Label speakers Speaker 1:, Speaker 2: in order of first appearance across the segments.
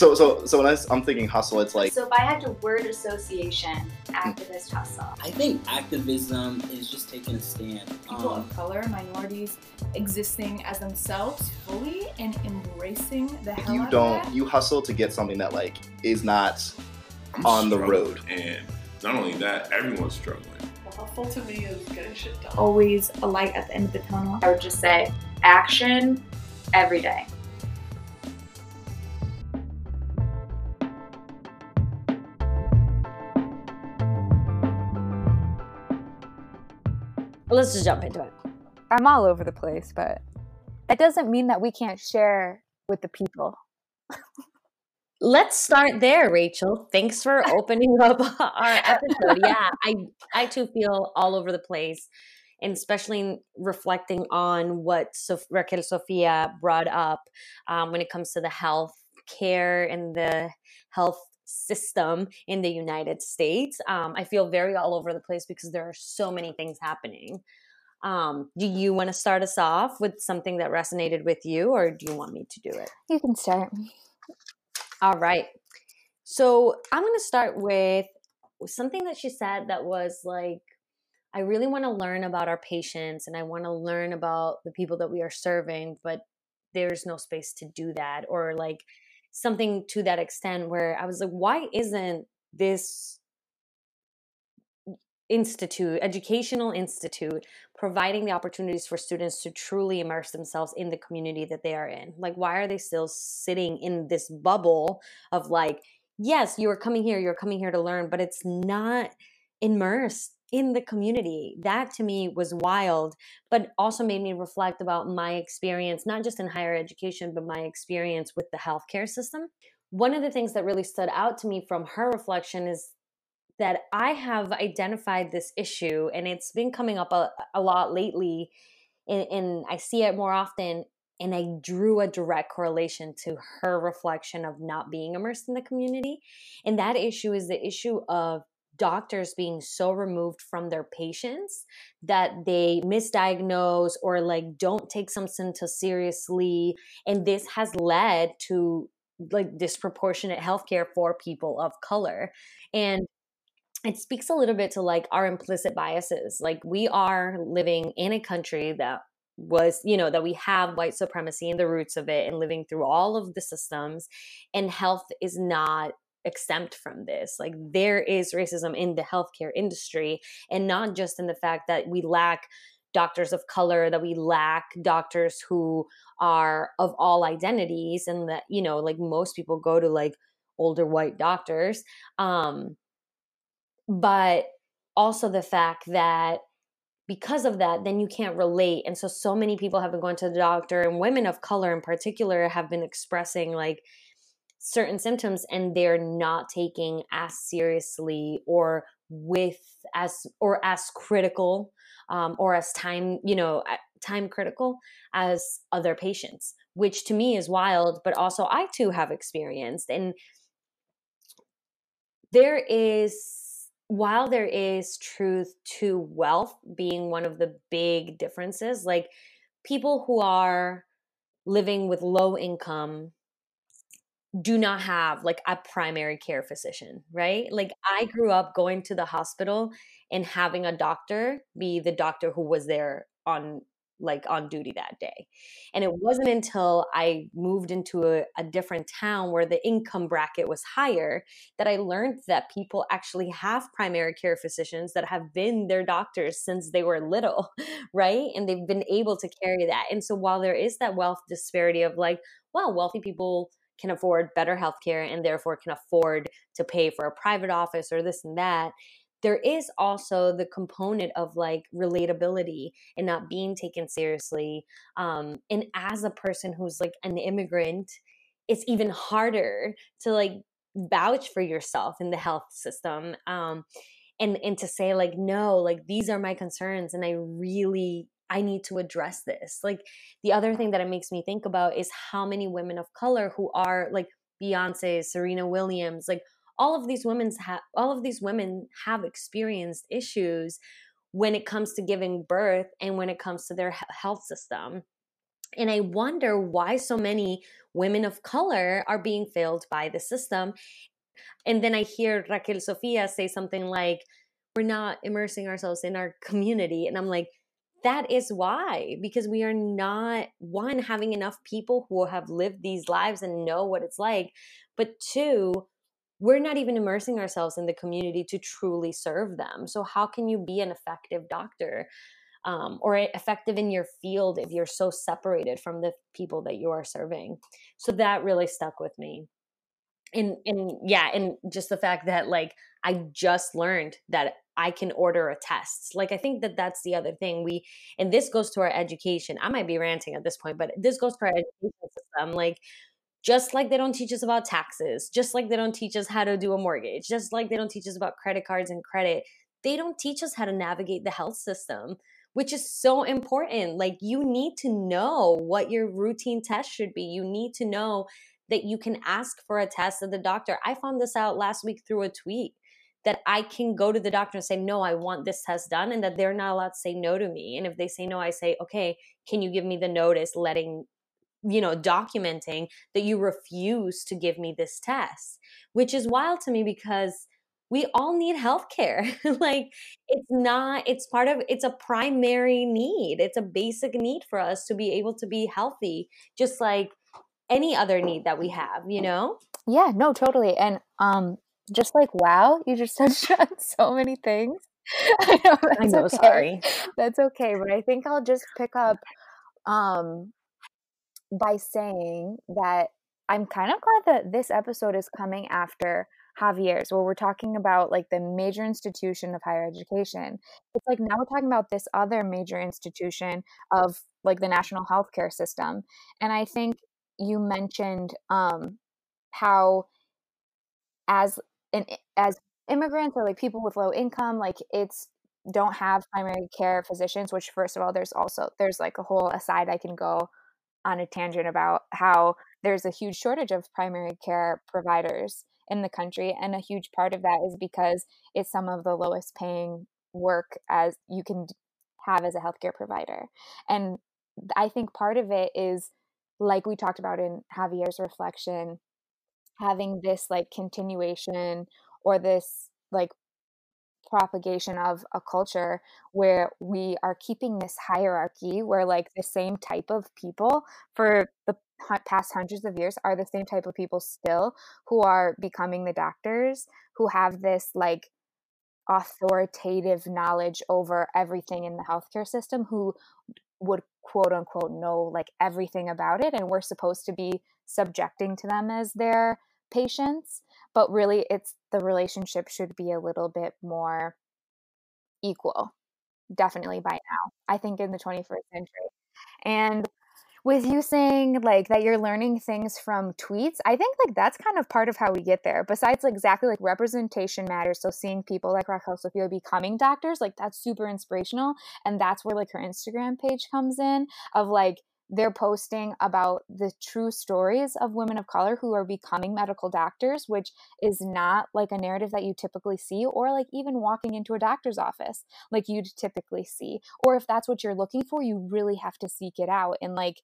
Speaker 1: So so so when I, am thinking hustle, it's like.
Speaker 2: So if I had to word association, activist hustle.
Speaker 3: I think activism is just taking a stand.
Speaker 4: People um, of color, minorities, existing as themselves fully and embracing the hell
Speaker 1: you don't you hustle to get something that like is not I'm on the road.
Speaker 5: And not only that, everyone's struggling.
Speaker 4: Hustle to me is getting shit done.
Speaker 2: Always a light at the end of the tunnel. I would just say action every day.
Speaker 6: Let's just jump into it.
Speaker 7: I'm all over the place, but that doesn't mean that we can't share with the people.
Speaker 6: let's start there, Rachel. Thanks for opening up our episode. Yeah, I I too feel all over the place, and especially reflecting on what Sof- Raquel Sofia brought up um, when it comes to the health care and the health system in the United States. Um, I feel very all over the place because there are so many things happening. Um, do you want to start us off with something that resonated with you, or do you want me to do it?
Speaker 7: You can start.
Speaker 6: All right. So I'm going to start with something that she said that was like, I really want to learn about our patients and I want to learn about the people that we are serving, but there's no space to do that. Or like, something to that extent where I was like, why isn't this institute, educational institute, providing the opportunities for students to truly immerse themselves in the community that they are in? Like, why are they still sitting in this bubble of like, yes, you are coming here, you're coming here to learn, but it's not immersed in the community. That to me was wild, but also made me reflect about my experience, not just in higher education, but my experience with the healthcare system. One of the things that really stood out to me from her reflection is that I have identified this issue and it's been coming up a, a lot lately, and, and I see it more often. And I drew a direct correlation to her reflection of not being immersed in the community. And that issue is the issue of doctors being so removed from their patients that they misdiagnose or like don't take some symptoms seriously and this has led to like disproportionate healthcare for people of color. And it speaks a little bit to like our implicit biases. Like we are living in a country that was you know that we have white supremacy and the roots of it and living through all of the systems and health is not exempt from this. Like there is racism in the healthcare industry, and not just in the fact that we lack doctors of color, that we lack doctors who are of all identities, and that, you know, like most people go to like older white doctors. Um, but also the fact that because of that, then you can't relate. And so, so many people have been going to the doctor, and women of color in particular have been expressing like, certain symptoms and they're not taking as seriously or with as or as critical um, or as time you know time critical as other patients which to me is wild but also i too have experienced. And there is while there is truth to wealth being one of the big differences like people who are living with low income do not have like a primary care physician, right? Like I mm-hmm. grew up going to the hospital and having a doctor be the doctor who was there on like on duty that day. And it wasn't mm-hmm. until I moved into a, a, different town where the income bracket was higher that I learned that people actually have primary care physicians that have been their doctors since they were little, right? And they've been able to carry that. And so while there is that wealth disparity of like, well, wealthy people can afford better healthcare and therefore can afford to pay for a private office or this and that there is also the component of like relatability and not being taken seriously um and as a person who's like an immigrant it's even harder to like vouch for yourself in the health system um and and to say like no like these are my concerns and i really I need to address this. Like the other thing that it makes me think about is how many women of color who are like Beyonce, Serena Williams, like all of these women's have all of these women have experienced issues when it comes to giving birth and when it comes to their health system. And I wonder why so many women of color are being failed by the system. And then I hear Raquel Sofia say something like, we're not immersing ourselves in our community. And I'm like, that is why, because we are not, one, having enough people who have lived these lives and know what it's like, but two, we're not even immersing ourselves in the community to truly serve them. So, how can you be an effective doctor um, or effective in your field if you're so separated from the people that you are serving? So, that really stuck with me. And, and yeah, and just the fact that like I just learned that I can order a test. Like I think that that's the other thing we and this goes to our education. I might be ranting at this point, but this goes to our education system. Like just like they don't teach us about taxes, just like they don't teach us how to do a mortgage, just like they don't teach us about credit cards and credit, they don't teach us how to navigate the health system, which is so important. Like, you need to know what your routine test should be. You need to know that you can ask for a test at the doctor. I found this out last week through a tweet that I can go to the doctor and say, no, I want this test done, and that they're not allowed to say no to me. And if they say no, I say, okay, can you give me the notice letting you know, documenting that you refuse to give me this test, which is wild to me because we all need healthcare. like it's not, it's part of, it's a primary need. It's a basic need for us to be able to be healthy, just like any other need that we have, you know?
Speaker 7: Yeah, no, totally. And um, just like, wow, you just touched on so many things. I know,
Speaker 6: I'm so
Speaker 7: okay.
Speaker 6: sorry.
Speaker 7: That's okay. But I think I'll just pick up um by saying that I'm kind of glad that this episode is coming after Javier's, where we're talking about like the major institution of higher education. It's like now we're talking about this other major institution of like the national healthcare system. And I think you mentioned um, how as an as immigrants or like people with low income, like it's don't have primary care physicians, which first of all, there's also there's like a whole aside I can go on a tangent about how there's a huge shortage of primary care providers in the country and a huge part of that is because it's some of the lowest paying work as you can have as a healthcare provider. And i think part of it is like we talked about in javier's reflection having this like continuation or this like propagation of a culture where we are keeping this hierarchy where like the same type of people for the past hundreds of years are the same type of people still who are becoming the doctors who have this like authoritative knowledge over everything in the healthcare system who would quote unquote know like everything about it and we're supposed to be subjecting to them as their patients but really it's the relationship should be a little bit more equal definitely by now i think in the 21st century. And with you saying like that you're learning things from tweets i think like that's kind of part of how we get there. Besides like, exactly like representation matters so seeing people like raquel sofia becoming doctors like that's super inspirational and that's where like her instagram page comes in of like they're posting about the true stories of women of color who are becoming medical doctors, which is not like a narrative that you typically see, or like even walking into a doctor's office like you'd typically see. Or if that's what you're looking for, you really have to seek it out and like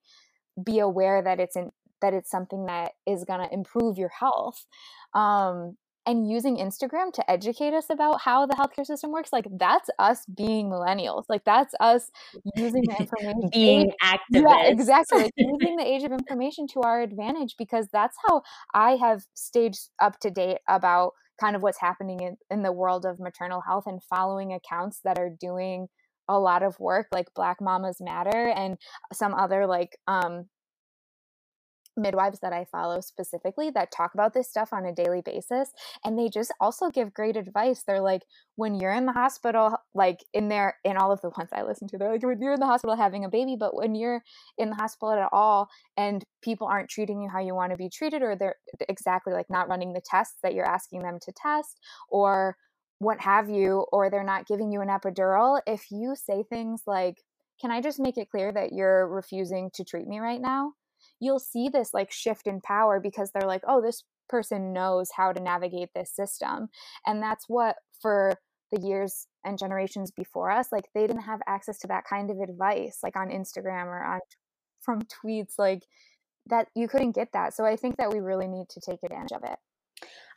Speaker 7: be aware that it's in that it's something that is going to improve your health. Um, and using Instagram to educate us about how the healthcare system works, like that's us being millennials. Like that's us using the information,
Speaker 6: being activists.
Speaker 7: Yeah, exactly. Like using the age of information to our advantage because that's how I have stayed up to date about kind of what's happening in, in the world of maternal health and following accounts that are doing a lot of work like Black Mamas Matter and some other like um midwives that I follow specifically that talk about this stuff on a daily basis. And they just also give great advice. They're like, when you're in the hospital, like in there, in all of the ones I listen to, they're like, when you're in the hospital having a baby, but when you're in the hospital at all and people aren't treating you how you want to be treated, or they're exactly like not running the tests that you're asking them to test, or what have you, or they're not giving you an epidural, if you say things like, can I just make it clear that you're refusing to treat me right now? You'll see this like shift in power because they're like, oh, this person knows how to navigate this system. And that's what for the years and generations before us, like they didn't have access to that kind of advice, like on Instagram or on from tweets like that you couldn't get that. So I think that we really need to take advantage of it.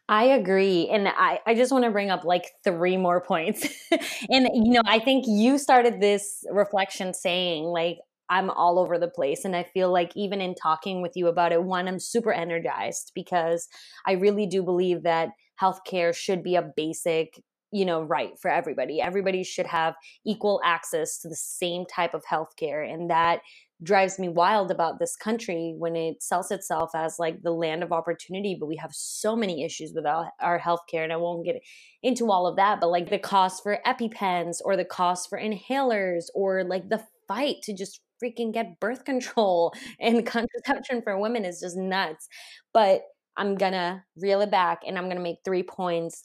Speaker 6: I agree. And I, I just want to bring up like three more points. and, you know, I think you started this reflection saying, like, I'm all over the place. And I feel like even in talking with you about it, one, I'm super energized because I really do believe that healthcare should be a basic you know right for everybody everybody should have equal access to the same type of healthcare and that drives me wild about this country when it sells itself as like the land of opportunity but we have so many issues with our, healthcare and i won't get into all of that but like the cost for epipens or the cost for inhalers or like the fight to just freaking get birth control and contraception for women is just nuts. But i'm gonna reel it back and i'm gonna make three points.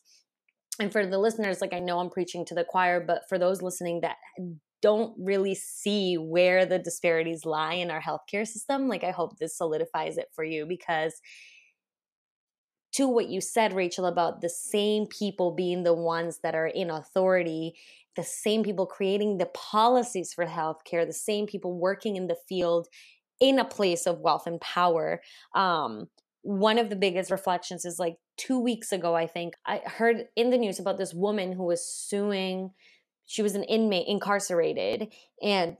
Speaker 6: And for the listeners like i know i'm preaching to the choir but for those listening that don't really see where the disparities lie in our healthcare system, like I hope this solidifies it for you because to what you said, Rachel, about the same people being the ones that are in authority, the same people creating the policies for healthcare, the same people working in the field in a place of wealth and power. Um, one of the biggest reflections is like two weeks ago, I think, I heard in the news about this woman who was suing she was an inmate incarcerated and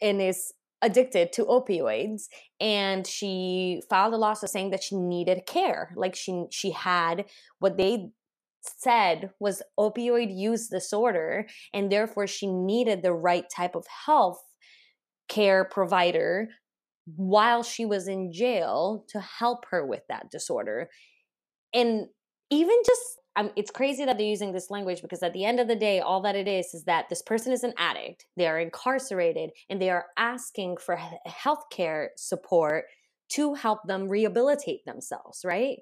Speaker 6: and is addicted to opioids and she filed a lawsuit saying that she needed care like she she had what they said was opioid use disorder and therefore she needed the right type of health care provider while she was in jail to help her with that disorder and even just um, it's crazy that they're using this language because at the end of the day, all that it is is that this person is an addict, they are incarcerated, and they are asking for healthcare support to help them rehabilitate themselves, right?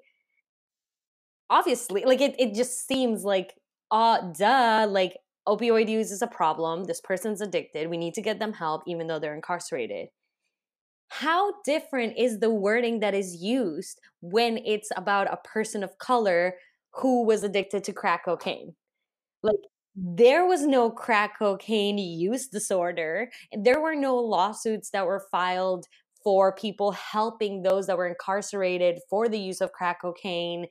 Speaker 6: Obviously, like it, it just seems like, uh, duh, like opioid use is a problem. This person's addicted. We need to get them help, even though they're incarcerated. How different is the wording that is used when it's about a person of color who was addicted to crack cocaine. Like there was no crack cocaine use disorder. There were no lawsuits that were filed for people helping those that were incarcerated for the use of crack cocaine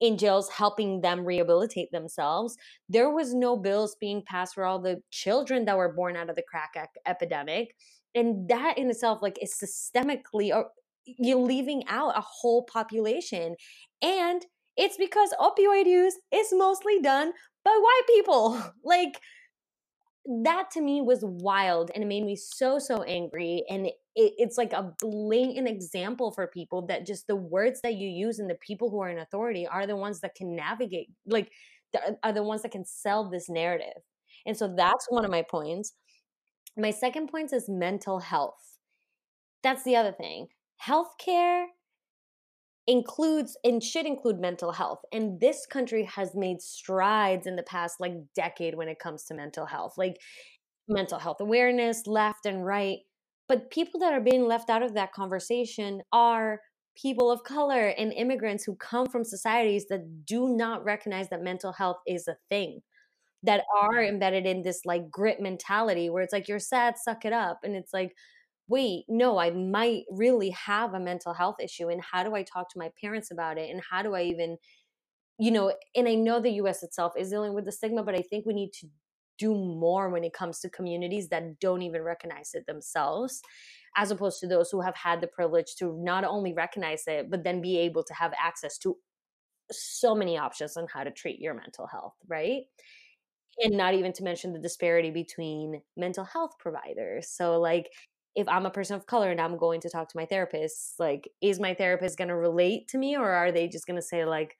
Speaker 6: in jails helping them rehabilitate themselves. There was no bills being passed for all the children that were born out of the crack epidemic. And that in itself like is systemically or uh, you're leaving out a whole population. And it's because opioid use is mostly done by white people. like that to me was wild and it made me so so angry and it, it's like a blatant example for people that just the words that you use and the people who are in authority are the ones that can navigate like the, uh, are the ones that can sell this narrative. And so that's one of my points. My second point is mental health. That's the other thing. Healthcare includes and should include mental health and this country has made strides in the past like decade when it comes to mental health like mental health awareness left and right but people that are being left out of that conversation are people of color and immigrants who come from societies that do not recognize that mental health is a thing that are embedded in this like grit mentality where it's like you're sad suck it up and it's like wait, no, I might really have a mental health issue. And how do I talk to my parents about it? And how do I even, you know, and I know the US itself is dealing with the stigma, but I think we need to do more when it comes to communities that don't even recognize it themselves, as opposed to those who have had the privilege to not only recognize it, but then be able to have access to so many options on how to treat your mental health, right? And not even to mention the disparity between mental health providers. So, like, if I'm a person of color and I'm going to talk to my therapist, like, is my therapist going to relate to me or are they just going to say, like,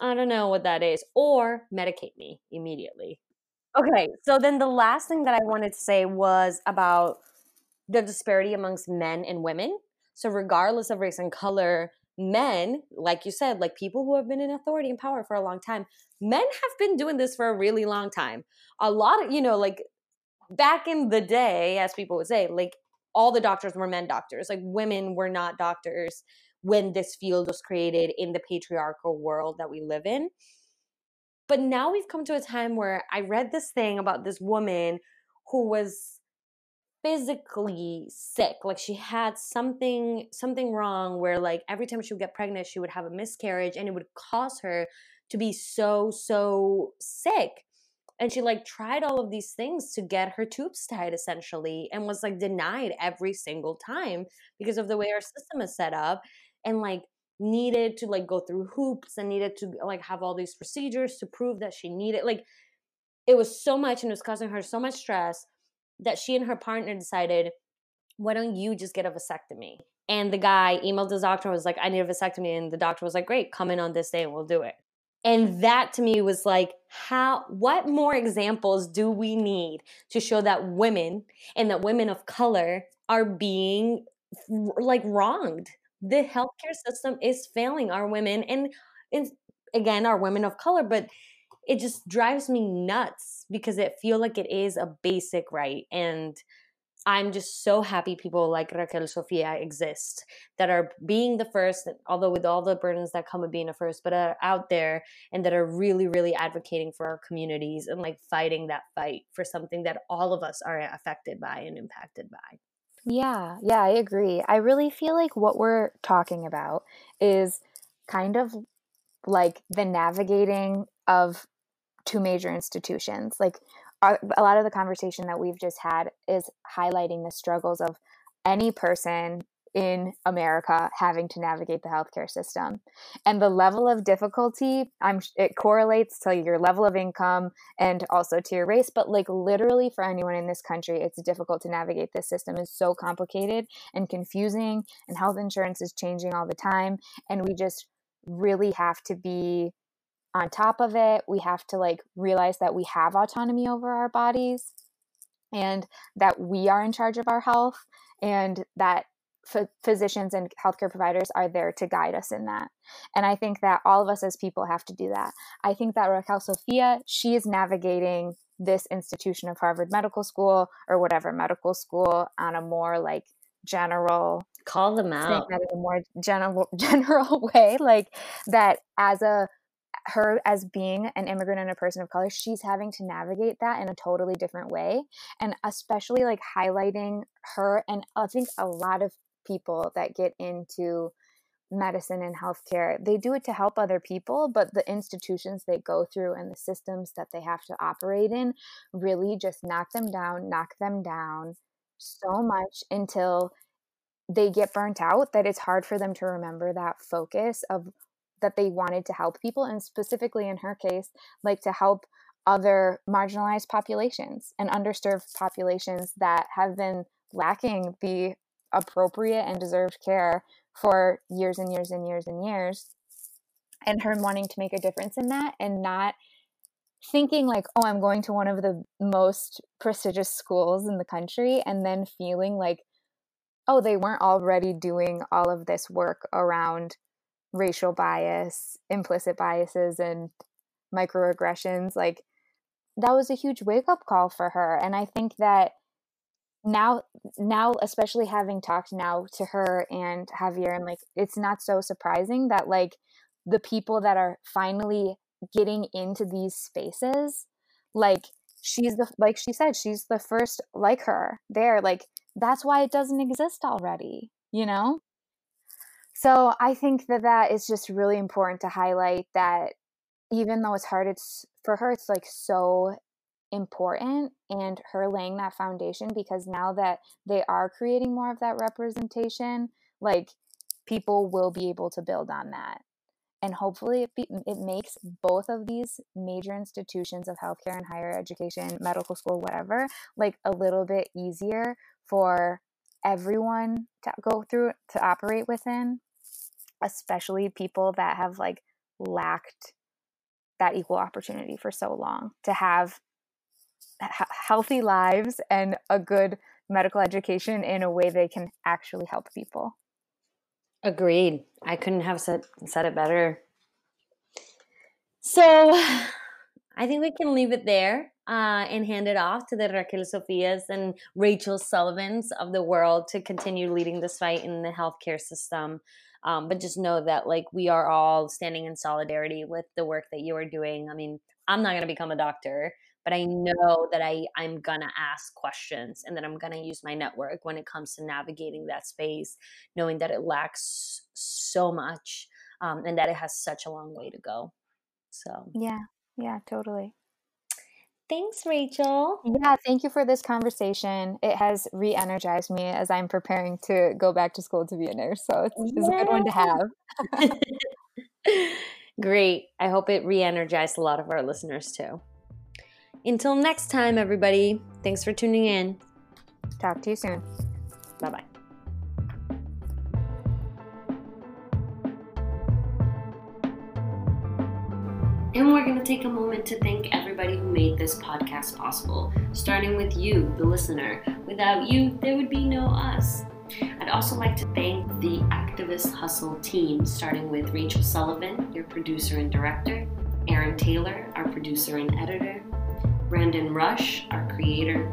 Speaker 6: I don't know what that is, or medicate me immediately? Okay, so then the last thing that I wanted to say was about the disparity amongst men and women. So, regardless of race and color, men, like you said, like people who have been in authority and power for a long time, men have been doing this for a really long time. A lot of, you know, like back in the day, as people would say, like all the doctors were men doctors. Like women were not doctors when this field was created in the patriarchal world that we live in. But now we've come to a time where I read this thing about this woman who was physically sick like she had something something wrong where like every time she would get pregnant she would have a miscarriage and it would cause her to be so so sick and she like tried all of these things to get her tubes tied essentially and was like denied every single time because of the way our system is set up and like needed to like go through hoops and needed to like have all these procedures to prove that she needed like it was so much and it was causing her so much stress that she and her partner decided why don't you just get a vasectomy? And the guy emailed his doctor and was like i need a vasectomy and the doctor was like great come in on this day and we'll do it. And that to me was like how what more examples do we need to show that women and that women of color are being like wronged? The healthcare system is failing our women and, and again our women of color but it just drives me nuts because it feel like it is a basic right and i'm just so happy people like raquel sofia exist that are being the first although with all the burdens that come with being a first but are out there and that are really really advocating for our communities and like fighting that fight for something that all of us are affected by and impacted by
Speaker 7: Yeah, yeah, I agree. I really feel like what we're talking about is kind of like the navigating of two major institutions. Like a, a lot of the conversation that we've just had is highlighting the struggles of any person in America having to navigate the healthcare system. And the level of difficulty, I'm it correlates to your level of income and also to your race, but like literally for anyone in this country, it's difficult to navigate this system is so complicated and confusing and health insurance is changing all the time and we just really have to be on top of it. We have to like realize that we have autonomy over our bodies and that we are in charge of our health and that ph- physicians and healthcare providers are there to guide us in that. And I think that all of us as people have to do that. I think that Raquel Sofia, she is navigating this institution of Harvard Medical School or whatever medical school on a more like general
Speaker 6: call them out
Speaker 7: in a more general general way like that as a her as being an immigrant and a person of color she's having to navigate that in a totally different way. And especially like highlighting her and i think a lot of people that get into medicine and healthcare they do it to help other people but the institutions they go through and the systems that they have to operate in really just knock them down knock them down so much until they get burnt out that it's hard for them to remember that focus of that they wanted to help people and specifically in her case like to help other marginalized populations and underserved populations that have been lacking the appropriate and deserved care for years and years and years and years. And her wanting to make a difference in that and not thinking like oh i'm going to one of the most prestigious schools in the country and then feeling like oh they weren't already doing all of this work around racial bias implicit biases and microaggressions like that was a huge wake up call for her and i think that now now especially having talked now to her and Javier and like it's not so surprising that like the people that are finally getting into these spaces like she's the like she said she's the first like her there like that's why it doesn't exist already you know so i think that that is just really important to highlight that even though it's hard it's for her it's like so important and her laying that foundation because now that they are creating more of that representation like people will be able to build on that. And hopefully it, be, it makes both of these major institutions of healthcare and higher education medical school whatever like a little bit easier for everyone to go through to operate within especially people that have like lacked that equal opportunity for so long to have h- healthy lives and a good medical education in a way they can actually help people.
Speaker 6: Agreed. I couldn't have said said it better. So I think we can leave it there uh, and hand it off to the Raquel Sofias and Rachel Sullivans of the world to continue leading this fight in the healthcare system. Um, but just know that like we are all standing in solidarity with the work that you are doing. I mean, I'm not going to become a doctor, but I know that I I'm gonna ask questions and that I'm gonna use my network when it comes to navigating that space, knowing that it lacks so much um, and that it has such a long way to go. So
Speaker 7: Yeah, yeah, totally.
Speaker 6: Thanks, Rachel.
Speaker 7: Yeah, thank you for this conversation. It has re energized me as I'm preparing to go back to school to be a nurse. So it's, it's a good one to have.
Speaker 6: Great. I hope it re energized a lot of our listeners too. Until next time, everybody, thanks for tuning in.
Speaker 7: Talk to you soon.
Speaker 6: Bye bye. Going to take a moment to thank everybody who made this podcast possible, starting with you, the listener. Without you, there would be no us. I'd also like to thank the Activist Hustle team, starting with Rachel Sullivan, your producer and director, Aaron Taylor, our producer and editor, Brandon Rush, our creator,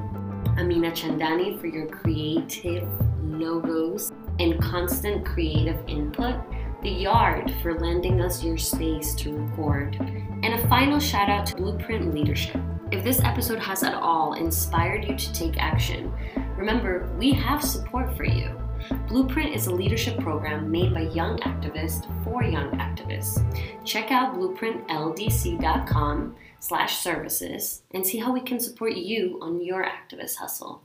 Speaker 6: Amina Chandani for your creative logos and constant creative input, The Yard for lending us your space to record, and a final shout out to Blueprint Leadership. If this episode has at all inspired you to take action, remember we have support for you. Blueprint is a leadership program made by young activists for young activists. Check out blueprintldc.com slash services and see how we can support you on your activist hustle.